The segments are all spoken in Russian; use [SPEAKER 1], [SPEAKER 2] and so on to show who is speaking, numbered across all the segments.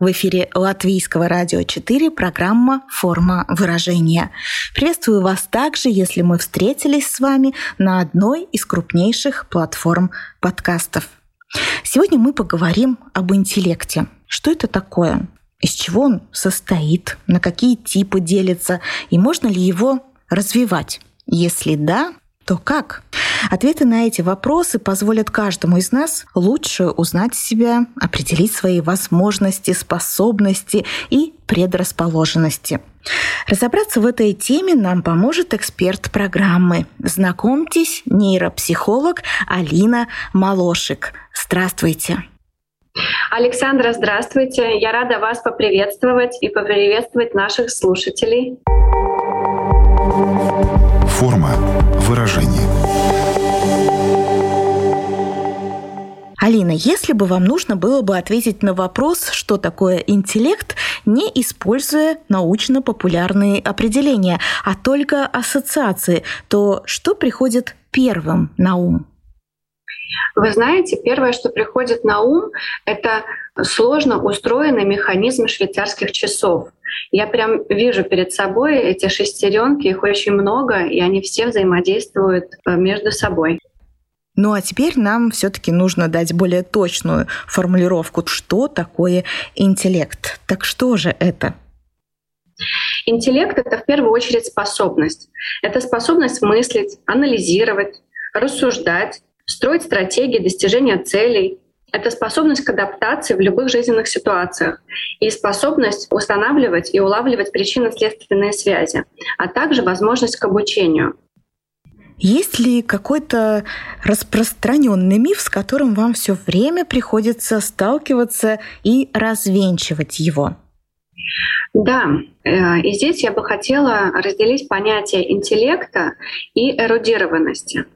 [SPEAKER 1] в эфире Латвийского радио 4 программа «Форма выражения». Приветствую вас также, если мы встретились с вами на одной из крупнейших платформ подкастов. Сегодня мы поговорим об интеллекте. Что это такое? Из чего он состоит? На какие типы делится? И можно ли его развивать? Если да, то как? Ответы на эти вопросы позволят каждому из нас лучше узнать себя, определить свои возможности, способности и предрасположенности. Разобраться в этой теме нам поможет эксперт программы. Знакомьтесь, нейропсихолог Алина Малошик. Здравствуйте.
[SPEAKER 2] Александра, здравствуйте. Я рада вас поприветствовать и поприветствовать наших слушателей.
[SPEAKER 3] Форма выражения.
[SPEAKER 1] Алина, если бы вам нужно было бы ответить на вопрос, что такое интеллект, не используя научно-популярные определения, а только ассоциации, то что приходит первым на ум?
[SPEAKER 2] Вы знаете, первое, что приходит на ум, это сложно устроенный механизм швейцарских часов. Я прям вижу перед собой эти шестеренки, их очень много, и они все взаимодействуют э, между собой.
[SPEAKER 1] Ну а теперь нам все-таки нужно дать более точную формулировку, что такое интеллект. Так что же это?
[SPEAKER 2] Интеллект — это в первую очередь способность. Это способность мыслить, анализировать, рассуждать, строить стратегии достижения целей. Это способность к адаптации в любых жизненных ситуациях и способность устанавливать и улавливать причинно-следственные связи, а также возможность к обучению —
[SPEAKER 1] есть ли какой-то распространенный миф, с которым вам все время приходится сталкиваться и развенчивать его?
[SPEAKER 2] Да, э, и здесь я бы хотела разделить понятие интеллекта и эрудированности.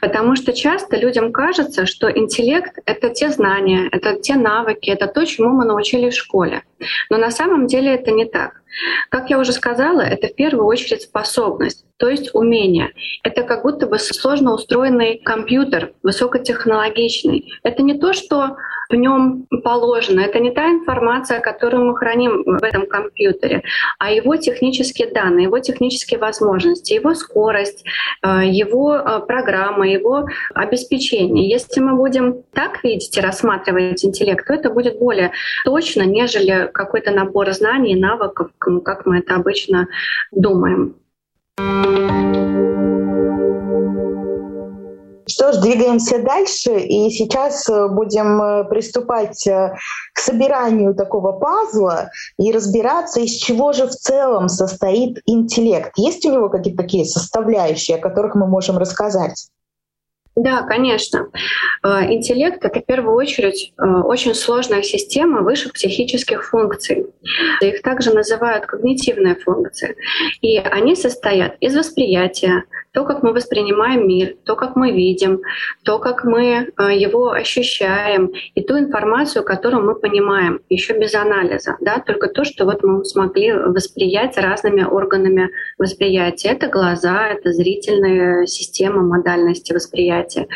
[SPEAKER 2] Потому что часто людям кажется, что интеллект — это те знания, это те навыки, это то, чему мы научились в школе. Но на самом деле это не так. Как я уже сказала, это в первую очередь способность, то есть умение. Это как будто бы сложно устроенный компьютер, высокотехнологичный. Это не то, что в нем положено. Это не та информация, которую мы храним в этом компьютере, а его технические данные, его технические возможности, его скорость, э, его э, программа, его обеспечение. Если мы будем так видеть и рассматривать интеллект, то это будет более точно, нежели какой-то набор знаний и навыков, как мы это обычно думаем.
[SPEAKER 4] Что ж, двигаемся дальше, и сейчас э, будем э, приступать э, к собиранию такого пазла и разбираться, из чего же в целом состоит интеллект. Есть у него какие-то такие составляющие, о которых мы можем рассказать?
[SPEAKER 2] Да, конечно. Интеллект — это в первую очередь очень сложная система высших психических функций. Их также называют когнитивные функции. И они состоят из восприятия, то, как мы воспринимаем мир, то, как мы видим, то, как мы э, его ощущаем, и ту информацию, которую мы понимаем, еще без анализа, да, только то, что вот мы смогли восприять разными органами восприятия. Это глаза, это зрительная система модальности восприятия,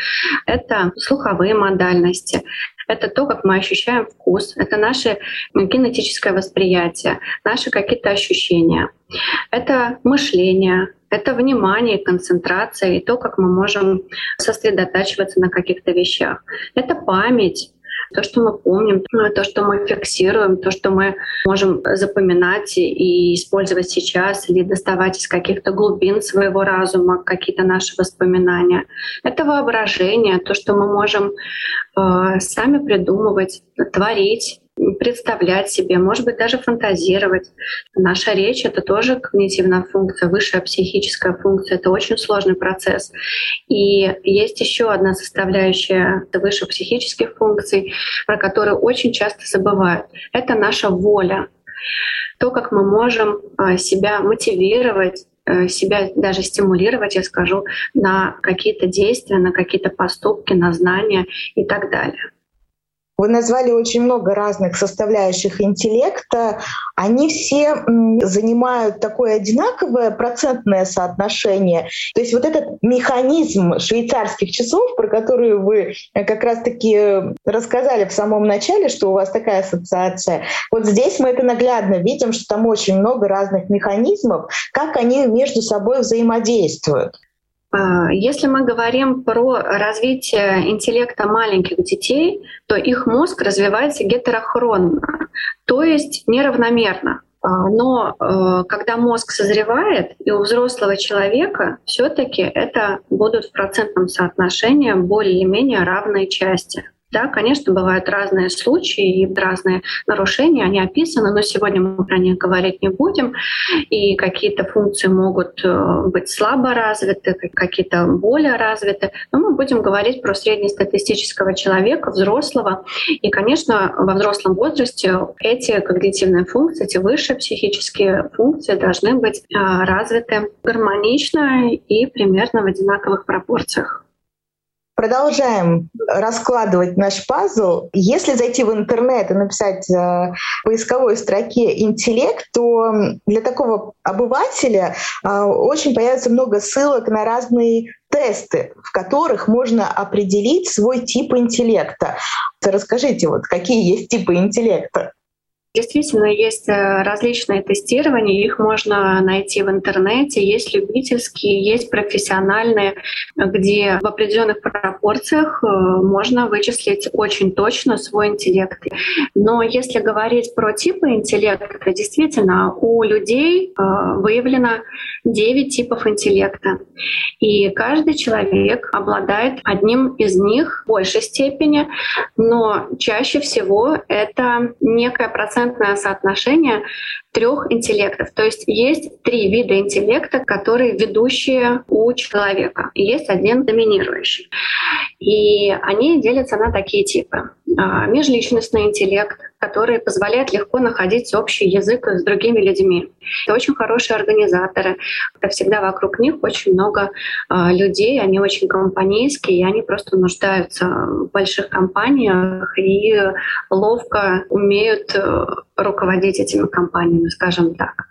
[SPEAKER 2] это слуховые модальности, это то, как мы ощущаем вкус, это наше кинетическое восприятие, наши какие-то ощущения. Это мышление, это внимание, концентрация и то, как мы можем сосредотачиваться на каких-то вещах. Это память, то, что мы помним, то, что мы фиксируем, то, что мы можем запоминать и использовать сейчас или доставать из каких-то глубин своего разума какие-то наши воспоминания. Это воображение, то, что мы можем э, сами придумывать, творить представлять себе, может быть, даже фантазировать. Наша речь — это тоже когнитивная функция, высшая психическая функция. Это очень сложный процесс. И есть еще одна составляющая высших психических функций, про которую очень часто забывают. Это наша воля. То, как мы можем а, себя мотивировать, э, себя даже стимулировать, я скажу, на какие-то действия, на какие-то поступки, на знания и так далее.
[SPEAKER 1] Вы назвали очень много разных составляющих интеллекта. Они все занимают такое одинаковое процентное соотношение. То есть вот этот механизм швейцарских часов, про который вы э, как раз-таки рассказали в самом начале, что у вас такая ассоциация, вот здесь мы это наглядно видим, что там очень много разных механизмов, как они между собой взаимодействуют.
[SPEAKER 2] А, если мы говорим про развитие интеллекта маленьких детей, то их мозг развивается гетерохронно, то есть неравномерно. А, но э, когда мозг созревает, и у взрослого человека все-таки это будут в процентном соотношении более-менее равные части. Да, конечно, бывают разные случаи и разные нарушения, они описаны, но сегодня мы про них говорить не будем. И какие-то функции могут э, быть слабо развиты, какие-то более развиты. Но мы будем говорить про среднестатистического человека, взрослого. И, конечно, во взрослом возрасте эти когнитивные функции, эти высшие психические функции должны быть э, развиты гармонично и примерно в одинаковых пропорциях.
[SPEAKER 1] Продолжаем раскладывать наш пазл. Если зайти в интернет и написать э, в поисковой строке «интеллект», то для такого обывателя э, очень появится много ссылок на разные тесты, в которых можно определить свой тип интеллекта. Расскажите, вот какие есть типы интеллекта?
[SPEAKER 2] Действительно, есть э, различные тестирования, их можно найти в интернете. Есть любительские, есть профессиональные, где в определенных пропорциях э, можно вычислить очень точно свой интеллект. Но если говорить про типы интеллекта, действительно, у людей э, выявлено 9 типов интеллекта. И каждый человек обладает одним из них в большей степени, но чаще всего это некая процент процентное соотношение трех интеллектов. То есть есть три вида интеллекта, которые ведущие у человека. И есть один доминирующий. И они делятся на такие типы. А, межличностный интеллект, который позволяет легко находить общий язык с другими людьми. Это очень хорошие организаторы. Это всегда вокруг них очень много а, людей, они очень компанейские, и они просто нуждаются в больших компаниях и ловко умеют э, руководить этими компаниями, скажем так.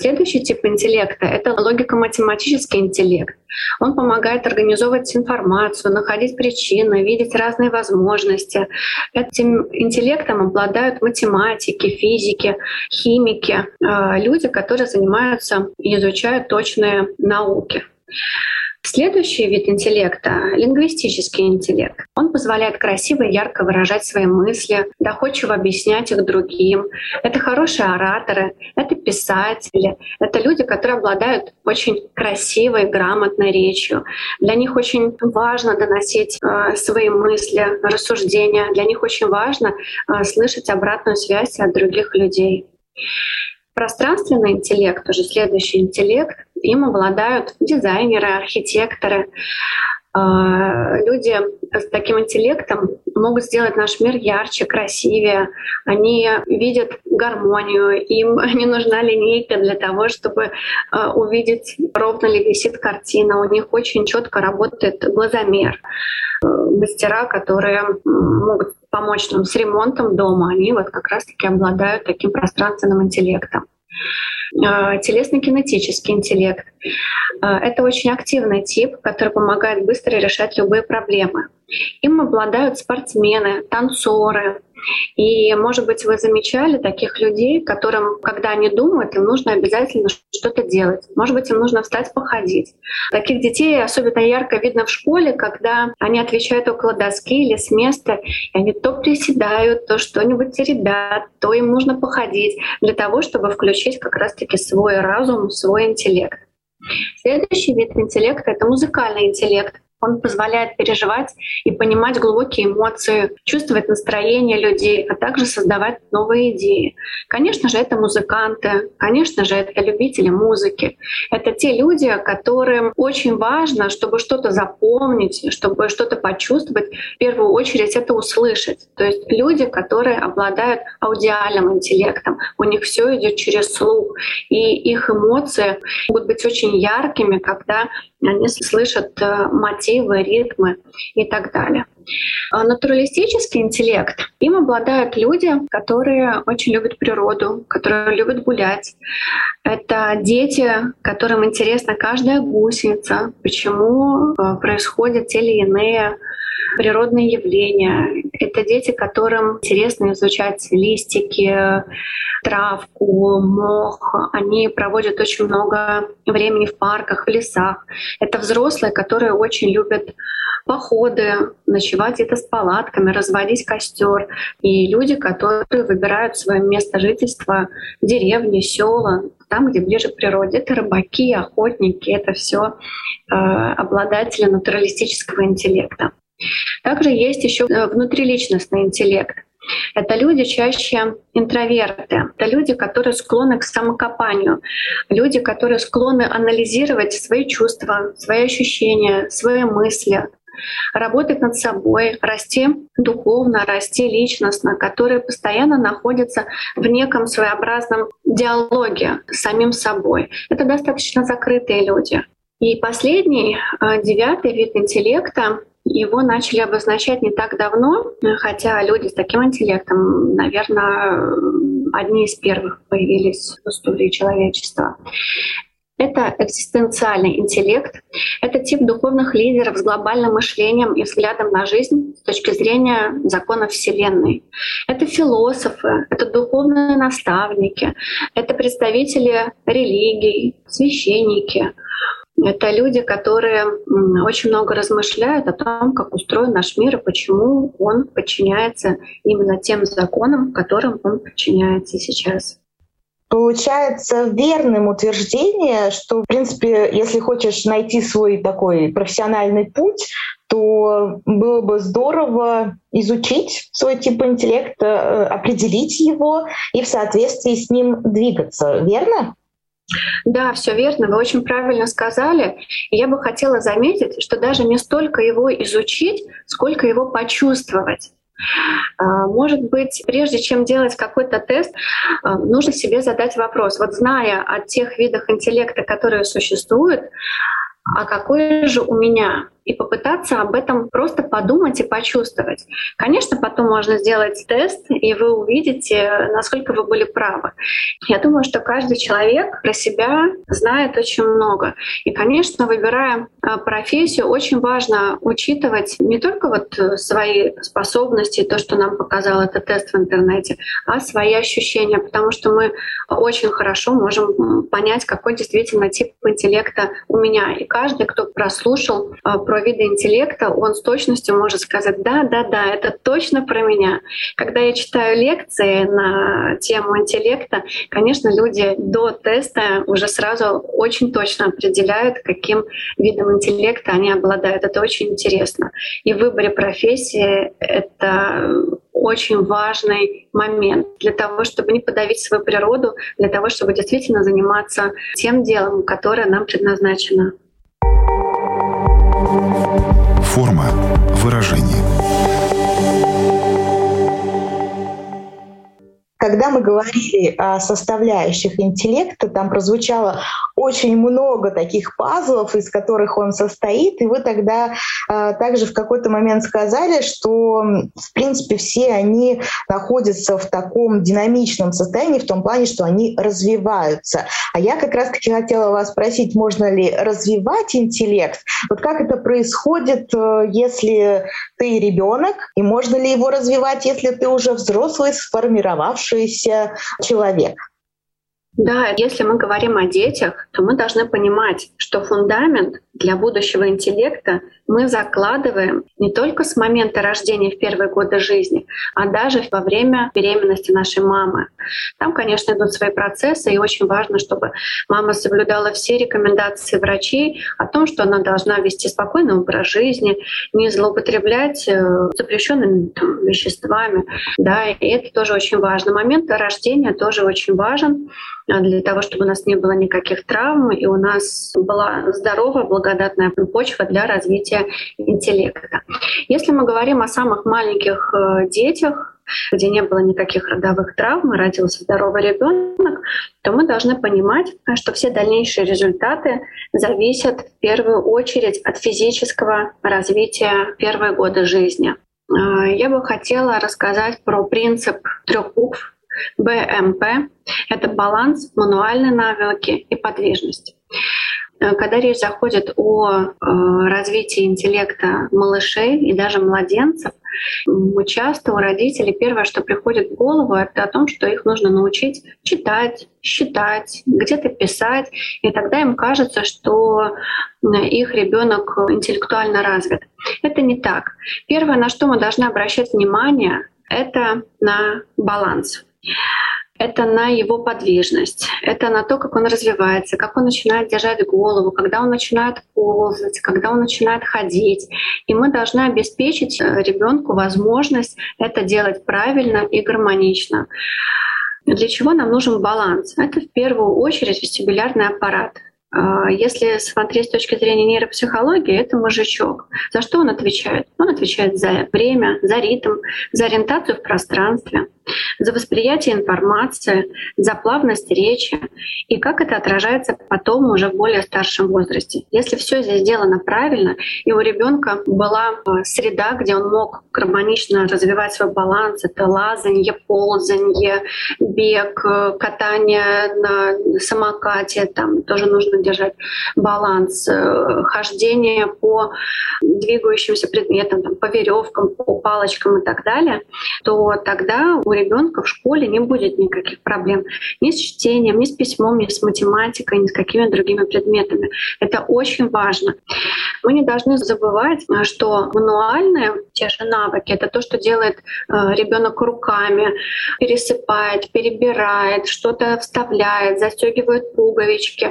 [SPEAKER 2] Следующий тип интеллекта — это логико-математический интеллект. Он помогает организовывать информацию, находить причины, видеть разные возможности. Этим интеллектом обладают математики, физики, химики, э, люди, которые занимаются и изучают точные науки. Следующий вид интеллекта — лингвистический интеллект. Он позволяет красиво и ярко выражать свои мысли, доходчиво объяснять их другим. Это хорошие ораторы, это писатели, это люди, которые обладают очень красивой, грамотной речью. Для них очень важно доносить э, свои мысли, рассуждения. Для них очень важно э, слышать обратную связь от других людей. Пространственный интеллект, уже следующий интеллект, им обладают дизайнеры, архитекторы. А, люди с таким интеллектом могут сделать наш мир ярче, красивее. Они видят гармонию, им не нужна линейка для того, чтобы а, увидеть, ровно ли висит картина. У них очень четко работает глазомер. Мастера, которые могут помочь нам с ремонтом дома, они вот как раз-таки обладают таким пространственным интеллектом. А, телесно-кинетический интеллект. А, это очень активный тип, который помогает быстро решать любые проблемы. Им обладают спортсмены, танцоры, и, может быть, вы замечали таких людей, которым, когда они думают, им нужно обязательно что-то делать. Может быть, им нужно встать, походить. Таких детей особенно ярко видно в школе, когда они отвечают около доски или с места, и они то приседают, то что-нибудь теребят, то им нужно походить для того, чтобы включить как раз-таки свой разум, свой интеллект. Следующий вид интеллекта — это музыкальный интеллект. Он позволяет переживать и понимать глубокие эмоции, чувствовать настроение людей, а также создавать новые идеи. Конечно же, это музыканты, конечно же, это любители музыки. Это те люди, которым очень важно, чтобы что-то запомнить, чтобы что-то почувствовать, в первую очередь это услышать. То есть люди, которые обладают аудиальным интеллектом, у них все идет через слух, и их эмоции могут быть очень яркими, когда они слышат э, мотивы, ритмы и так далее. А натуралистический интеллект, им обладают люди, которые очень любят природу, которые любят гулять. Это дети, которым интересна каждая гусеница, почему э, происходят те или иные природные явления. Это дети, которым интересно изучать листики, травку, мох. Они проводят очень много времени в парках, в лесах. Это взрослые, которые очень любят походы, ночевать где-то с палатками, разводить костер. И люди, которые выбирают свое место жительства, деревни, села, там, где ближе к природе. Это рыбаки, охотники, это все э, обладатели натуралистического интеллекта. Также есть еще э, внутриличностный интеллект. Это люди чаще интроверты, это люди, которые склонны к самокопанию, люди, которые склонны анализировать свои чувства, свои ощущения, свои мысли, работать над собой, расти духовно, расти личностно, которые постоянно находятся в неком своеобразном диалоге с самим собой. Это достаточно закрытые люди. И последний, э, девятый вид интеллекта его начали обозначать не так давно, хотя люди с таким интеллектом, наверное, одни из первых появились в истории человечества. Это экзистенциальный интеллект. Это тип духовных лидеров с глобальным мышлением и взглядом на жизнь с точки зрения законов Вселенной. Это философы, это духовные наставники, это представители религий, священники, это люди, которые очень много размышляют о том, как устроен наш мир и почему он подчиняется именно тем законам, которым он подчиняется сейчас.
[SPEAKER 1] Получается верным утверждение, что, в принципе, если хочешь найти свой такой профессиональный путь, то было бы здорово изучить свой тип интеллекта, э, определить его и в соответствии с ним двигаться, верно?
[SPEAKER 2] Да, все верно, вы очень правильно сказали. Я бы хотела заметить, что даже не столько его изучить, сколько его почувствовать. А, может быть, прежде чем делать какой-то тест, а, нужно себе задать вопрос. Вот зная о тех видах интеллекта, которые существуют, а какой же у меня? И попытаться об этом просто подумать и почувствовать. Конечно, потом можно сделать тест, и вы увидите, насколько вы были правы. Я думаю, что каждый человек про себя знает очень много. И, конечно, выбирая а, профессию, очень важно учитывать не только вот свои способности, то, что нам показал этот тест в интернете, а свои ощущения, потому что мы очень хорошо можем понять, какой действительно тип интеллекта у меня. И каждый, кто прослушал а, про виды интеллекта, он с точностью может сказать, да, да, да, это точно про меня. Когда я читаю лекции на тему интеллекта, конечно, люди до теста уже сразу очень точно определяют, каким видом интеллекта они обладают. Это очень интересно. И в выборе профессии это очень важный момент для того, чтобы не подавить свою природу, для того, чтобы действительно заниматься тем делом, которое нам предназначено.
[SPEAKER 3] Выражения.
[SPEAKER 1] Когда мы говорили о составляющих интеллекта, там прозвучало очень много таких пазлов, из которых он состоит, и вы тогда э, также в какой-то момент сказали, что в принципе все они находятся в таком динамичном состоянии, в том плане, что они развиваются. А я как раз-таки хотела вас спросить, можно ли развивать интеллект? Вот как это происходит, э, если ты ребенок, и можно ли его развивать, если ты уже взрослый, сформировавшийся человек?
[SPEAKER 2] Да, если мы говорим о детях, то мы должны понимать, что фундамент для будущего интеллекта мы закладываем не только с момента рождения в первые годы жизни, а даже во время беременности нашей мамы. Там, конечно, идут свои процессы, и очень важно, чтобы мама соблюдала все рекомендации врачей о том, что она должна вести спокойный образ жизни, не злоупотреблять э, запрещенными там, веществами. Да, и это тоже очень важно. Момент рождения тоже очень важен для того, чтобы у нас не было никаких травм, и у нас была здоровая, благодатная почва для развития интеллекта. Если мы говорим о самых маленьких э, детях, где не было никаких родовых травм, и родился здоровый ребенок, то мы должны понимать, что все дальнейшие результаты зависят в первую очередь от физического развития первые годы жизни. А, я бы хотела рассказать про принцип трех букв БМП — это баланс, мануальные навыки и подвижность. Э, когда речь заходит о э, развитии интеллекта малышей и даже младенцев, часто у родителей первое, что приходит в голову, это о том, что их нужно научить читать, считать, где-то писать, и тогда им кажется, что их ребенок интеллектуально развит. Это не так. Первое, на что мы должны обращать внимание, это на баланс это на его подвижность, это на то, как он развивается, как он начинает держать голову, когда он начинает ползать, когда он начинает ходить. И мы должны обеспечить э, ребенку возможность это делать правильно и гармонично. Для чего нам нужен баланс? Это в первую очередь вестибулярный аппарат. А, если смотреть с точки зрения нейропсихологии, это мозжечок. За что он отвечает? Он отвечает за время, за ритм, за ориентацию в пространстве за восприятие информации, за плавность речи и как это отражается потом уже в более старшем возрасте. Если все здесь сделано правильно, и у ребенка была э, среда, где он мог гармонично развивать свой баланс, это лазанье, ползанье, бег, э, катание на самокате, там тоже нужно держать баланс, э, хождение по двигающимся предметам, там, по веревкам, по палочкам и так далее, то тогда у ребенка в школе не будет никаких проблем ни с чтением, ни с письмом, ни с математикой, ни с какими другими предметами. Это очень важно. Мы не должны забывать, что мануальные те же навыки — это то, что делает э, ребенок руками, пересыпает, перебирает, что-то вставляет, застегивает пуговички.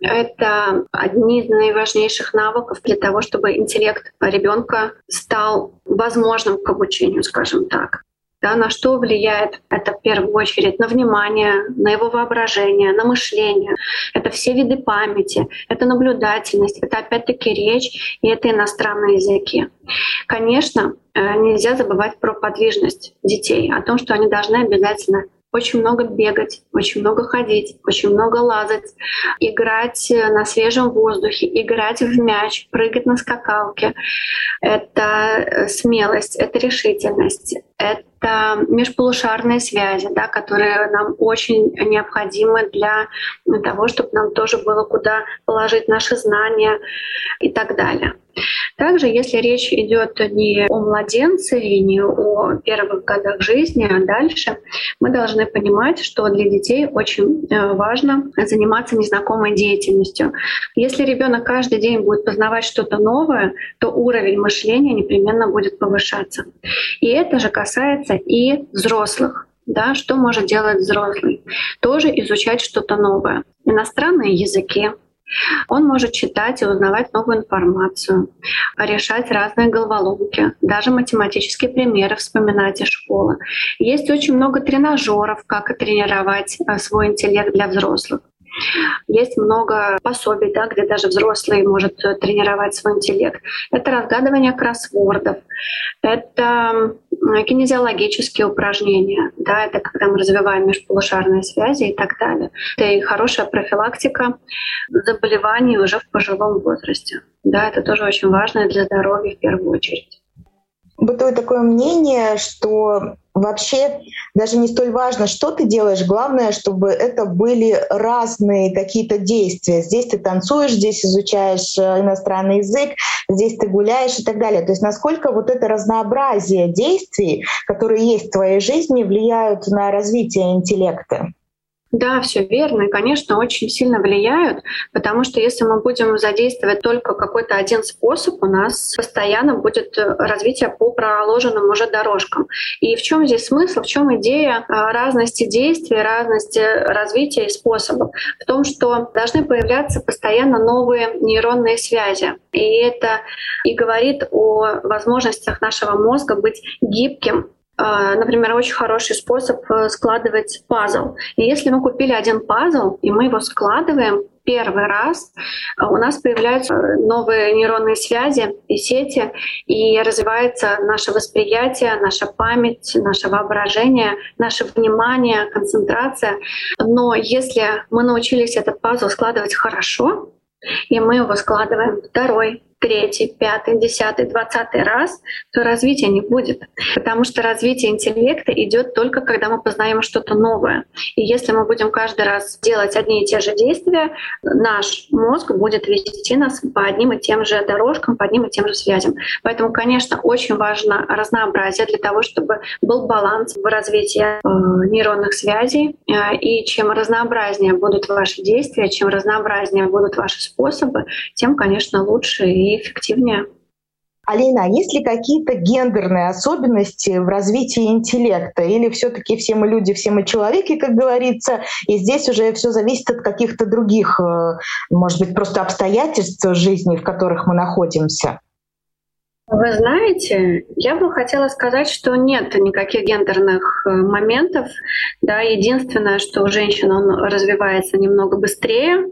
[SPEAKER 2] Это одни из наиважнейших навыков для того, чтобы интеллект ребенка стал возможным к обучению, скажем так. Да, на что влияет это в первую очередь? На внимание, на его воображение, на мышление. Это все виды памяти, это наблюдательность, это опять-таки речь и это иностранные языки. Конечно, э, нельзя забывать про подвижность детей, о том, что они должны обязательно очень много бегать, очень много ходить, очень много лазать, играть на свежем воздухе, играть в мяч, прыгать на скакалке. Это э, смелость, это решительность, это межполушарные связи, да, которые нам очень необходимы для того, чтобы нам тоже было куда положить наши знания и так далее. Также, если речь идет не о младенце и не о первых годах жизни, а дальше, мы должны понимать, что для детей очень э, важно заниматься незнакомой деятельностью. Если ребенок каждый день будет познавать что-то новое, то уровень мышления непременно будет повышаться. И это же касается и взрослых. Да, что может делать взрослый? Тоже изучать что-то новое. Иностранные языки, он может читать и узнавать новую информацию, решать разные головоломки, даже математические примеры вспоминать из школы. Есть очень много тренажеров, как тренировать э, свой интеллект для взрослых. Есть много пособий, да, где даже взрослый может э, тренировать свой интеллект. Это разгадывание кроссвордов, это кинезиологические упражнения, да, это когда мы развиваем межполушарные связи и так далее. Это и хорошая профилактика заболеваний уже в пожилом возрасте. Да, это тоже очень важно для здоровья в первую очередь.
[SPEAKER 1] Бытует такое мнение, что вообще даже не столь важно, что ты делаешь, главное, чтобы это были разные какие-то действия. Здесь ты танцуешь, здесь изучаешь э, иностранный язык, здесь ты гуляешь и так далее. То есть насколько вот это разнообразие действий, которые есть в твоей жизни, влияют на развитие интеллекта?
[SPEAKER 2] Да, все верно. И, конечно, очень сильно влияют, потому что если мы будем задействовать только какой-то один способ, у нас постоянно будет э, развитие по проложенным уже дорожкам. И в чем здесь смысл, в чем идея э, разности действий, разности развития и способов? В том, что должны появляться постоянно новые нейронные связи. И это и говорит о возможностях нашего мозга быть гибким а, например, очень хороший способ э, складывать пазл. И если мы купили один пазл, и мы его складываем первый раз, э, у нас появляются новые нейронные связи и сети, и развивается наше восприятие, наша память, наше воображение, наше внимание, концентрация. Но если мы научились этот пазл складывать хорошо, и мы его складываем второй, третий, пятый, десятый, двадцатый раз, то развития не будет. Потому что развитие интеллекта идет только когда мы познаем что-то новое. И если мы будем каждый раз делать одни и те же действия, наш мозг будет вести нас по одним и тем же дорожкам, по одним и тем же связям. Поэтому, конечно, очень важно разнообразие для того, чтобы был баланс в развитии э, нейронных связей. Э, и чем разнообразнее будут ваши действия, чем разнообразнее будут ваши способы, тем, конечно, лучше и эффективнее.
[SPEAKER 1] Алина, а есть ли какие-то гендерные особенности в развитии интеллекта? Или все-таки все мы люди, все мы человеки, как говорится, и здесь уже все зависит от каких-то других, э, может быть, просто обстоятельств жизни, в которых мы находимся?
[SPEAKER 2] Вы знаете, я бы хотела сказать, что нет никаких гендерных э, моментов. Да, единственное, что у женщин он развивается немного быстрее,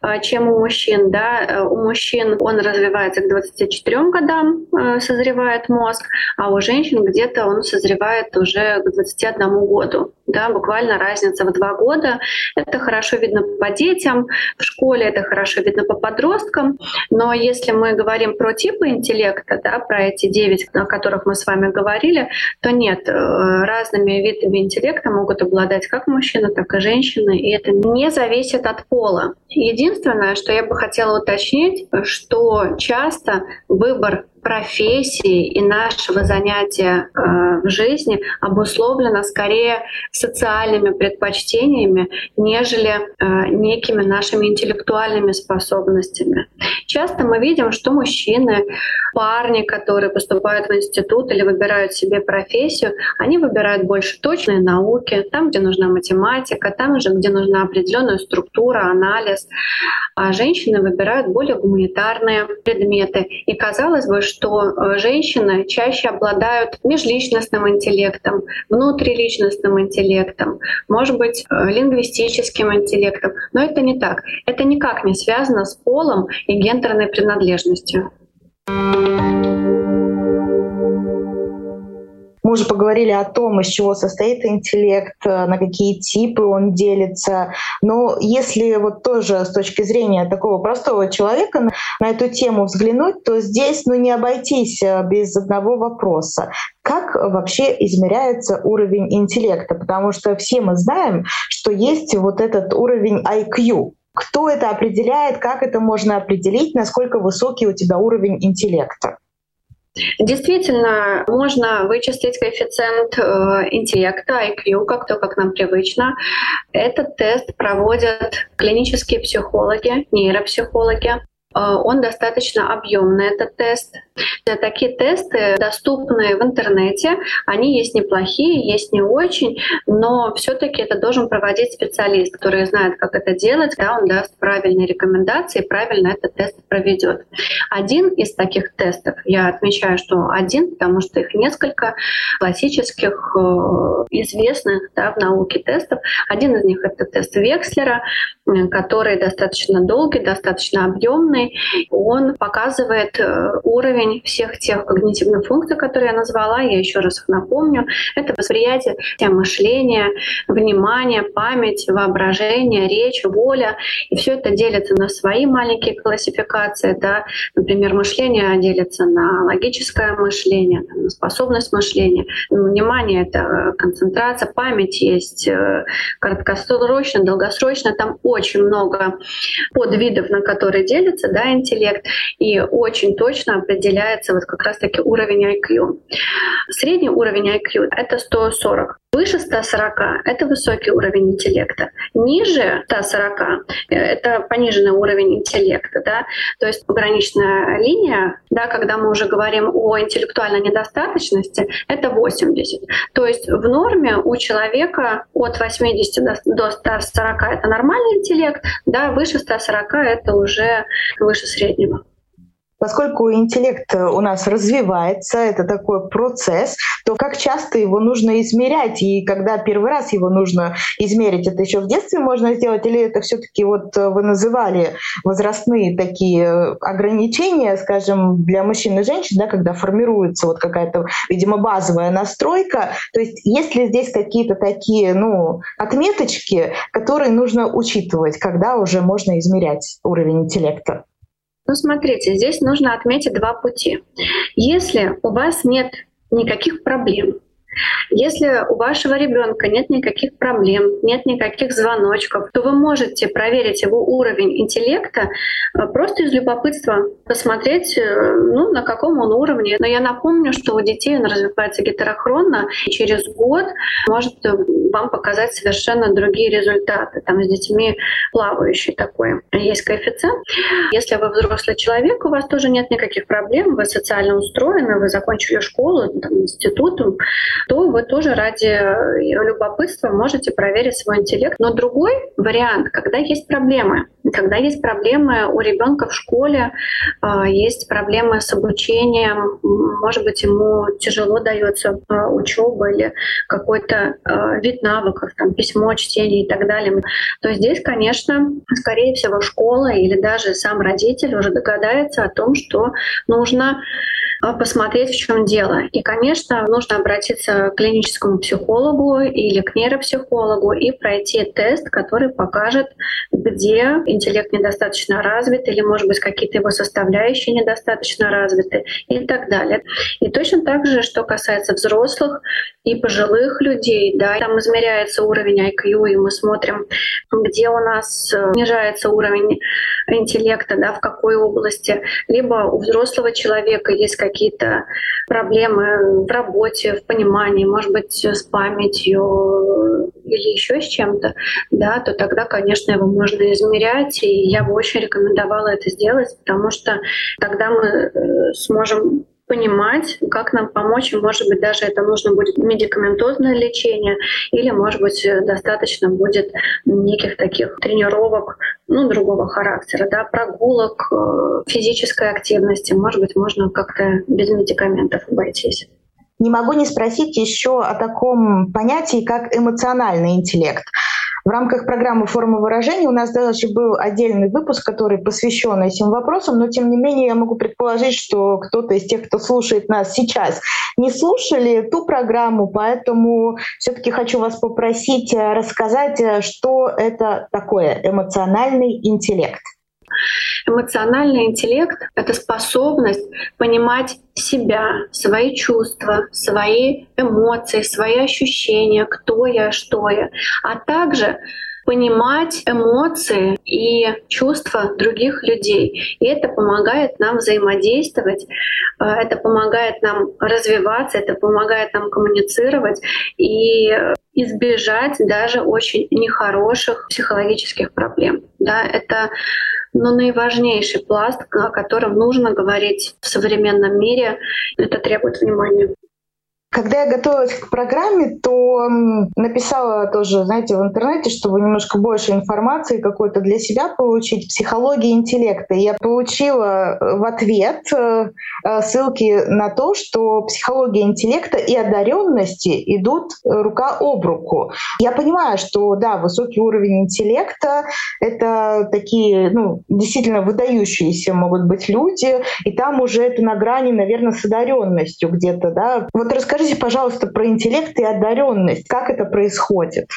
[SPEAKER 2] э, чем у мужчин. Да. Э, у мужчин он развивается к 24 годам, созревает мозг, а у женщин где-то он созревает уже к 21 году. Да, буквально разница в два года. Это хорошо видно по детям, в школе это хорошо видно по подросткам. Но если мы говорим про типы интеллекта, да, про эти девять, о которых мы с вами говорили, то нет, э, разными видами интеллекта могут обладать как мужчины, так и женщины, и это не зависит от пола. Единственное, что я бы хотела уточнить, что часто выбор профессии и нашего занятия э, в жизни обусловлено скорее социальными предпочтениями, нежели э, некими нашими интеллектуальными способностями. Часто мы видим, что мужчины, парни, которые поступают в институт или выбирают себе профессию, они выбирают больше точные науки, там, где нужна математика, там же, где нужна определенная структура, анализ. А женщины выбирают более гуманитарные предметы. И казалось бы, что э, женщины чаще обладают межличностным интеллектом, внутриличностным интеллектом, может быть, э, лингвистическим интеллектом. Но это не так. Это никак не связано с полом и гендерной принадлежностью.
[SPEAKER 1] Мы уже поговорили о том, из чего состоит интеллект, э, на какие типы он делится. Но если вот тоже с точки зрения такого простого человека на, эту тему взглянуть, то здесь ну, не обойтись э, без одного вопроса. Как вообще измеряется уровень интеллекта? Потому что все мы знаем, что есть вот этот уровень IQ. Кто это определяет, как это можно определить, насколько высокий у тебя уровень интеллекта?
[SPEAKER 2] Действительно, можно вычислить коэффициент э, интеллекта, IQ, как то, как нам привычно. Этот тест проводят клинические психологи, нейропсихологи. Э, он достаточно объемный, этот тест. Такие тесты доступны в интернете. Они есть неплохие, есть не очень, но все-таки это должен проводить специалист, который знает, как это делать. Да, он даст правильные рекомендации правильно этот тест проведет. Один из таких тестов, я отмечаю, что один, потому что их несколько классических, э, известных да, в науке тестов. Один из них это тест Векслера, который достаточно долгий, достаточно объемный. Он показывает э, уровень всех тех когнитивных функций, которые я назвала. Я еще раз их напомню. Это восприятие, мышление, внимание, память, воображение, речь, воля. И все это делится на свои маленькие классификации. Да? Например, мышление делится на логическое мышление, на способность мышления. Внимание — это концентрация, память есть э, краткосрочно, долгосрочно. Там очень много подвидов, на которые делится да, интеллект, и очень точно определяется определяется вот как раз-таки уровень IQ. Средний уровень IQ — это 140. Выше 140 — это высокий уровень интеллекта. Ниже 140 — это пониженный уровень интеллекта. Да? То есть пограничная линия, да, когда мы уже говорим о интеллектуальной недостаточности, это 80. То есть в норме у человека от 80 до 140 — это нормальный интеллект, да, выше 140 — это уже выше среднего.
[SPEAKER 1] Поскольку интеллект у нас развивается, это такой процесс, то как часто его нужно измерять? И когда первый раз его нужно измерить, это еще в детстве можно сделать? Или это все таки вот вы называли возрастные такие ограничения, скажем, для мужчин и женщин, да, когда формируется вот какая-то, видимо, базовая настройка? То есть есть ли здесь какие-то такие ну, отметочки, которые нужно учитывать, когда уже можно измерять уровень интеллекта?
[SPEAKER 2] Ну, смотрите, здесь нужно отметить два пути. Если у вас нет никаких проблем, если у вашего ребенка нет никаких проблем, нет никаких звоночков, то вы можете проверить его уровень интеллекта э, просто из любопытства, посмотреть, э, ну, на каком он уровне. Но я напомню, что у детей он развивается гетерохронно, и через год может э, вам показать совершенно другие результаты. Там с детьми плавающий такой есть коэффициент. Если вы взрослый человек, у вас тоже нет никаких проблем, вы социально устроены, вы закончили школу, там, институт, то вы тоже ради э, любопытства можете проверить свой интеллект. Но другой вариант, когда есть проблемы, когда есть проблемы у ребенка в школе, а, есть проблемы с обучением, может быть, ему тяжело дается а, учеба или какой-то вид навыков, там, письмо, чтение и так далее, то здесь, конечно, скорее всего, школа или даже сам родитель уже догадается о том, что нужно посмотреть, в чем дело. И, конечно, нужно обратиться клиническому психологу или к нейропсихологу и пройти тест, который покажет, где интеллект недостаточно развит или, может быть, какие-то его составляющие недостаточно развиты и так далее. И точно так же, что касается взрослых и пожилых людей, да, там измеряется уровень IQ, и мы смотрим, где у нас э, снижается уровень интеллекта, да, в какой области. Либо у взрослого человека есть какие-то проблемы в работе, в понимании, может быть, с памятью или еще с чем-то, да, то тогда, конечно, его можно измерять, и я бы очень рекомендовала это сделать, потому что тогда мы э, сможем понимать, как нам помочь. Может быть, даже это нужно будет медикаментозное лечение, или, может быть, достаточно будет неких таких тренировок ну, другого характера, да, прогулок, э, физической активности. Может быть, можно как-то без медикаментов обойтись.
[SPEAKER 1] Не могу не спросить еще о таком понятии, как эмоциональный интеллект. В рамках программы «Форма выражения» у нас даже был отдельный выпуск, который посвящен этим вопросам, но тем не менее я могу предположить, что кто-то из тех, кто слушает нас сейчас, не слушали ту программу, поэтому все-таки хочу вас попросить э, рассказать, э, что это такое эмоциональный интеллект.
[SPEAKER 2] Эмоциональный интеллект — это способность понимать себя, свои чувства, свои эмоции, свои ощущения, кто я, что я, а также понимать эмоции и чувства других людей. И это помогает нам взаимодействовать, э, это помогает нам развиваться, это помогает нам коммуницировать и избежать даже очень нехороших психологических проблем. Да, это но наиважнейший пласт, о котором нужно говорить в современном мире, это требует внимания.
[SPEAKER 1] Когда я готовилась к программе, то написала тоже, знаете, в интернете, чтобы немножко больше информации какой-то для себя получить, психологии интеллекта. Я получила э, в ответ э, э, ссылки на то, что психология интеллекта и одаренности идут рука об руку. Я понимаю, что да, высокий уровень интеллекта — это такие, ну, действительно выдающиеся могут быть люди, и там уже это на грани, наверное, с одаренностью где-то, да. Вот расскажи Расскажите, пожалуйста, про интеллект и одаренность. Как это происходит?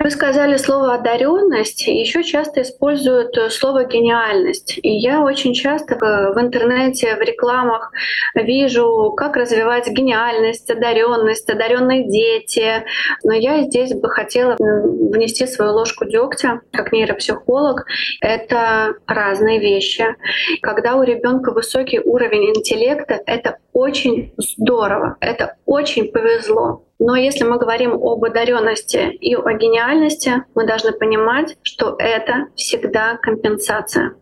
[SPEAKER 2] Вы сказали слово одаренность, еще часто используют слово гениальность. И я очень часто в интернете, в рекламах вижу, как развивать гениальность, одаренность, одаренные дети. Но я здесь бы хотела внести свою ложку дегтя, как нейропсихолог. Это разные вещи. Когда у ребенка высокий уровень интеллекта, это очень здорово, это очень повезло. Но если мы говорим об одаренности и о гениальности, мы должны понимать, что это всегда компенсация.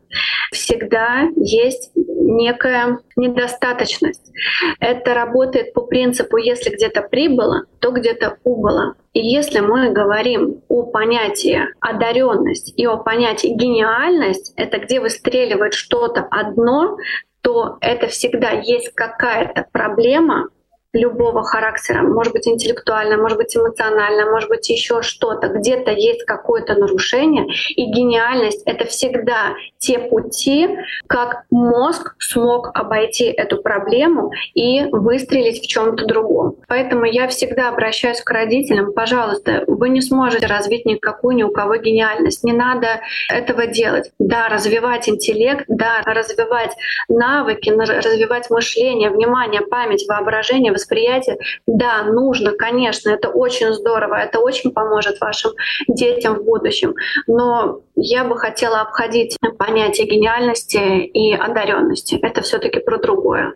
[SPEAKER 2] Всегда есть некая недостаточность. Это работает по принципу, если где-то прибыло, то где-то убыло. И если мы говорим о понятии одаренность и о понятии гениальность, это где выстреливает что-то одно, то это всегда есть какая-то проблема, любого характера, может быть интеллектуальное, может быть эмоциональное, может быть еще что-то, где-то есть какое-то нарушение, и гениальность — это всегда те пути, как мозг смог обойти эту проблему и выстрелить в чем то другом. Поэтому я всегда обращаюсь к родителям, пожалуйста, вы не сможете развить никакую ни у кого гениальность, не надо этого делать. Да, развивать интеллект, да, развивать навыки, развивать мышление, внимание, память, воображение, восприятие. Да, нужно, конечно, это очень здорово, это очень поможет вашим детям в будущем. Но я бы хотела обходить понятие гениальности и одаренности. Это все-таки про другое.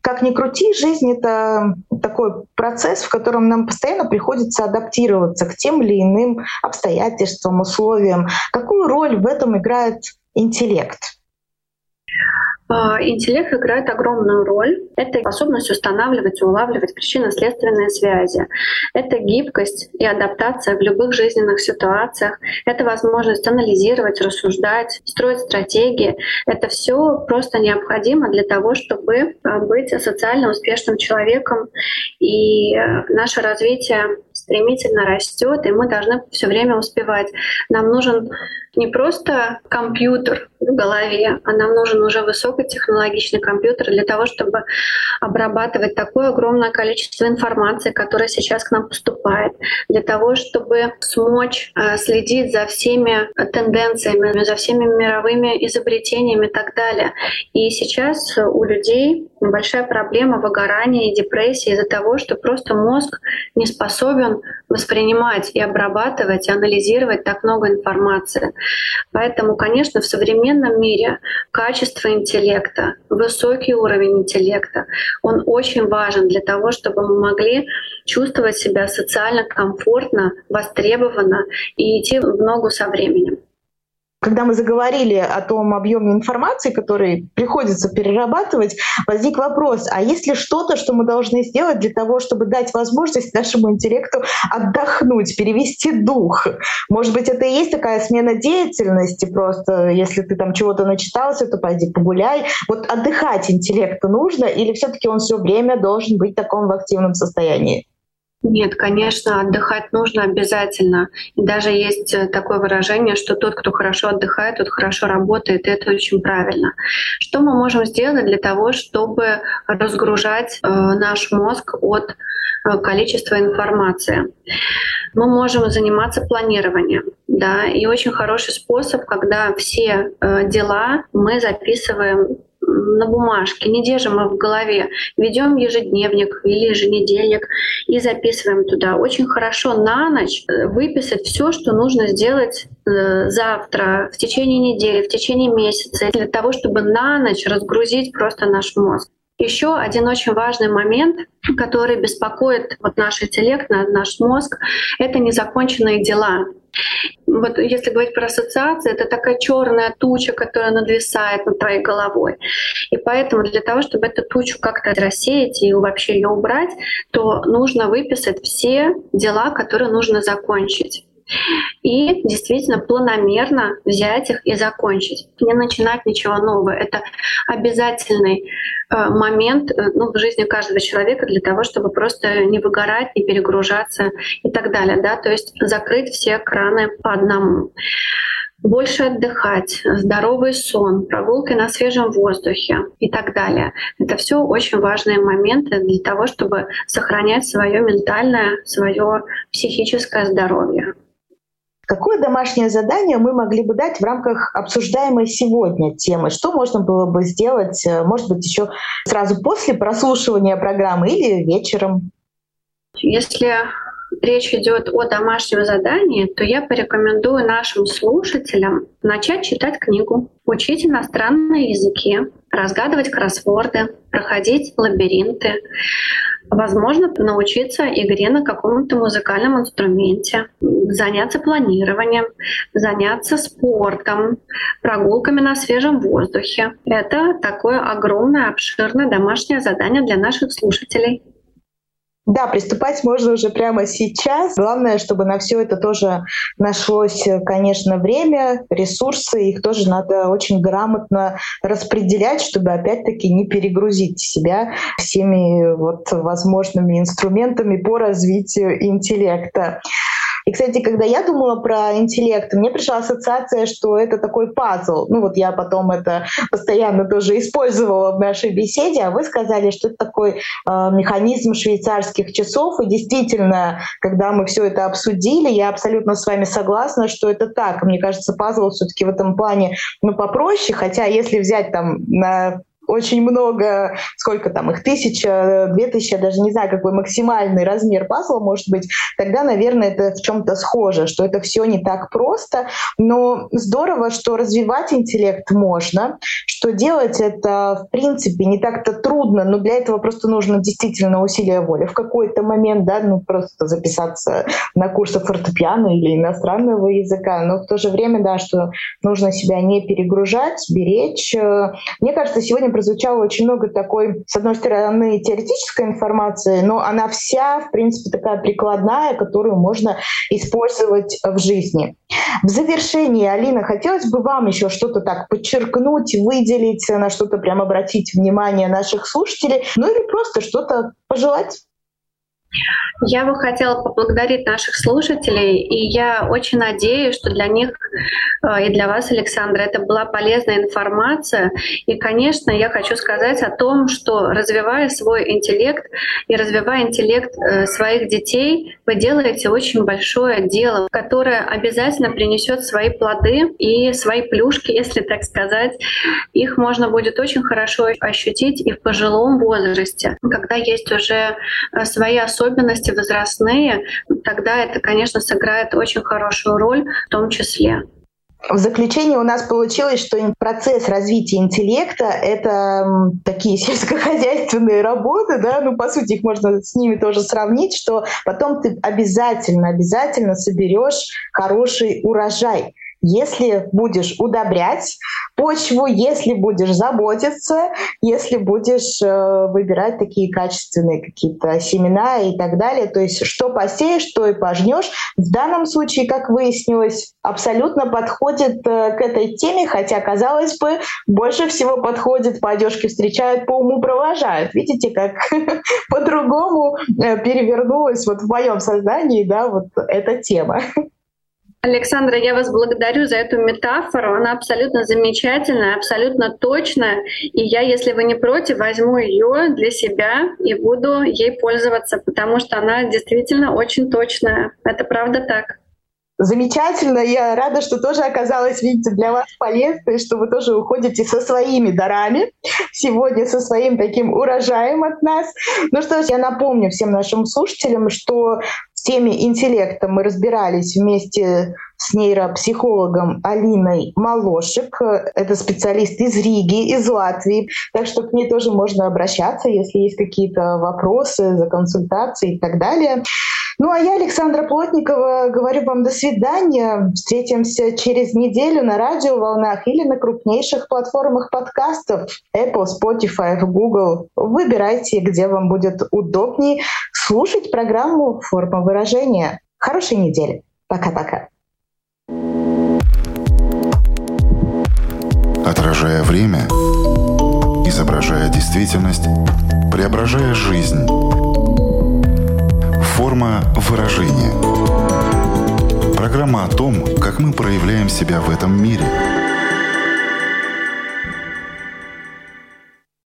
[SPEAKER 1] Как ни крути, жизнь — это такой процесс, в котором нам постоянно приходится адаптироваться к тем или иным обстоятельствам, условиям. Какую роль в этом играет интеллект?
[SPEAKER 2] А, интеллект играет огромную роль. Это способность устанавливать и улавливать причинно-следственные связи. Это гибкость и адаптация в любых жизненных ситуациях. Это возможность анализировать, рассуждать, строить стратегии. Это все просто необходимо для того, чтобы а, быть социально успешным человеком. И э, наше развитие стремительно растет, и мы должны все время успевать. Нам нужен не просто компьютер в голове, а нам нужен уже высокотехнологичный компьютер для того, чтобы обрабатывать такое огромное количество информации, которая сейчас к нам поступает, для того, чтобы смочь э, следить за всеми тенденциями, за всеми мировыми изобретениями и так далее. И сейчас у людей большая проблема выгорания и депрессии из-за того, что просто мозг не способен воспринимать и обрабатывать, и анализировать так много информации. Поэтому, конечно, в современном мире качество интеллекта, высокий уровень интеллекта, он очень важен для того, чтобы мы могли чувствовать себя социально комфортно, востребованно и идти в ногу со временем
[SPEAKER 1] когда мы заговорили о том объеме информации, который приходится перерабатывать, возник вопрос, а есть ли что-то, что мы должны сделать для того, чтобы дать возможность нашему интеллекту отдохнуть, перевести дух? Может быть, это и есть такая смена деятельности, просто если ты там чего-то начитался, то пойди погуляй. Вот отдыхать интеллекту нужно или все таки он все время должен быть в таком в активном состоянии?
[SPEAKER 2] Нет, конечно, отдыхать нужно обязательно. И даже есть э, такое выражение, что тот, кто хорошо отдыхает, тот хорошо работает, и это очень правильно. Что мы можем сделать для того, чтобы разгружать э, наш мозг от э, количества информации? Мы можем заниматься планированием. Да, и очень хороший способ, когда все дела мы записываем на бумажке, не держим их в голове. Ведем ежедневник или еженедельник и записываем туда. Очень хорошо на ночь э, выписать все, что нужно сделать э, завтра, в течение недели, в течение месяца, для того, чтобы на ночь разгрузить просто наш мозг. Еще один очень важный момент, который беспокоит вот наш интеллект, наш мозг, это незаконченные дела. Вот если говорить про ассоциации, это такая черная туча, которая надвисает над твоей головой. И поэтому для того, чтобы эту тучу как-то рассеять и вообще ее убрать, то нужно выписать все дела, которые нужно закончить и действительно планомерно взять их и закончить. Не начинать ничего нового. Это обязательный э, момент э, ну, в жизни каждого человека для того, чтобы просто не выгорать, не перегружаться и так далее. Да? То есть закрыть все краны по одному больше отдыхать, здоровый сон, прогулки на свежем воздухе и так далее. Это все очень важные моменты для того, чтобы сохранять свое ментальное, свое психическое здоровье.
[SPEAKER 1] Какое домашнее задание мы могли бы дать в рамках обсуждаемой сегодня темы? Что можно было бы сделать, э, может быть, еще сразу после прослушивания программы или вечером?
[SPEAKER 2] Если речь идет о домашнем задании, то я порекомендую нашим слушателям начать читать книгу, учить иностранные языки, разгадывать кроссворды, проходить лабиринты, возможно, научиться игре на каком-то музыкальном инструменте, заняться планированием, заняться спортом, прогулками на свежем воздухе. Это такое огромное, обширное домашнее задание для наших слушателей.
[SPEAKER 1] Да, приступать можно уже прямо сейчас. Главное, чтобы на все это тоже нашлось, конечно, время, ресурсы. Их тоже надо очень грамотно распределять, чтобы опять-таки не перегрузить себя всеми вот возможными инструментами по развитию интеллекта. Кстати, когда я думала про интеллект, мне пришла ассоциация, что это такой пазл. Ну вот я потом это постоянно тоже использовала в нашей беседе, а вы сказали, что это такой э, механизм швейцарских часов. И действительно, когда мы все это обсудили, я абсолютно с вами согласна, что это так. Мне кажется, пазл все-таки в этом плане ну, попроще, хотя если взять там на очень много, сколько там их, тысяча, две тысячи, даже не знаю, какой максимальный размер пазла может быть, тогда, наверное, это в чем-то схоже, что это все не так просто, но здорово, что развивать интеллект можно, что делать это, в принципе, не так-то трудно, но для этого просто нужно действительно усилие воли. В какой-то момент, да, ну просто записаться на курсы фортепиано или иностранного языка, но в то же время, да, что нужно себя не перегружать, беречь. Мне кажется, сегодня прозвучало очень много такой, с одной стороны, теоретической информации, но она вся, в принципе, такая прикладная, которую можно использовать в жизни. В завершении, Алина, хотелось бы вам еще что-то так подчеркнуть, выделить, на что-то прям обратить внимание наших слушателей, ну или просто что-то пожелать?
[SPEAKER 2] Я бы хотела поблагодарить наших слушателей, и я очень надеюсь, что для них э, и для вас, Александр, это была полезная информация. И, конечно, я хочу сказать о том, что развивая свой интеллект и развивая интеллект э, своих детей, вы делаете очень большое дело, которое обязательно принесет свои плоды и свои плюшки, если так сказать. Их можно будет очень хорошо ощутить и в пожилом возрасте, когда есть уже э, свои особенности возрастные, тогда это, конечно, сыграет очень хорошую роль в том числе.
[SPEAKER 1] В заключение у нас получилось, что процесс развития интеллекта — это такие сельскохозяйственные работы, да, ну, по сути, их можно с ними тоже сравнить, что потом ты обязательно, обязательно соберешь хороший урожай если будешь удобрять почву, если будешь заботиться, если будешь э, выбирать такие качественные какие-то семена и так далее. То есть что посеешь, то и пожнешь. В данном случае, как выяснилось, абсолютно подходит э, к этой теме, хотя, казалось бы, больше всего подходит по одежке встречают, по уму провожают. Видите, как по-другому э, перевернулась вот в моем сознании да, вот эта тема.
[SPEAKER 2] Александра, я вас благодарю за эту метафору. Она абсолютно замечательная, абсолютно точная. И я, если вы не против, возьму ее для себя и буду ей пользоваться, потому что она действительно очень точная. Это правда так.
[SPEAKER 1] Замечательно. Я рада, что тоже оказалась, видите, для вас полезной, что вы тоже уходите со своими дарами, сегодня со своим таким урожаем от нас. Ну что ж, я напомню всем нашим слушателям, что теме интеллекта мы разбирались вместе с нейропсихологом Алиной Малошек. Это специалист из Риги, из Латвии. Так что к ней тоже можно обращаться, если есть какие-то вопросы за консультацией и так далее. Ну а я, Александра Плотникова, говорю вам до свидания. Встретимся через неделю на радиоволнах или на крупнейших платформах подкастов Apple, Spotify, Google. Выбирайте, где вам будет удобнее слушать программу «Форма выражения». Хорошей недели. Пока-пока.
[SPEAKER 3] Отражая время, изображая действительность, преображая жизнь – Форма выражения. Программа о том, как мы проявляем себя в этом мире –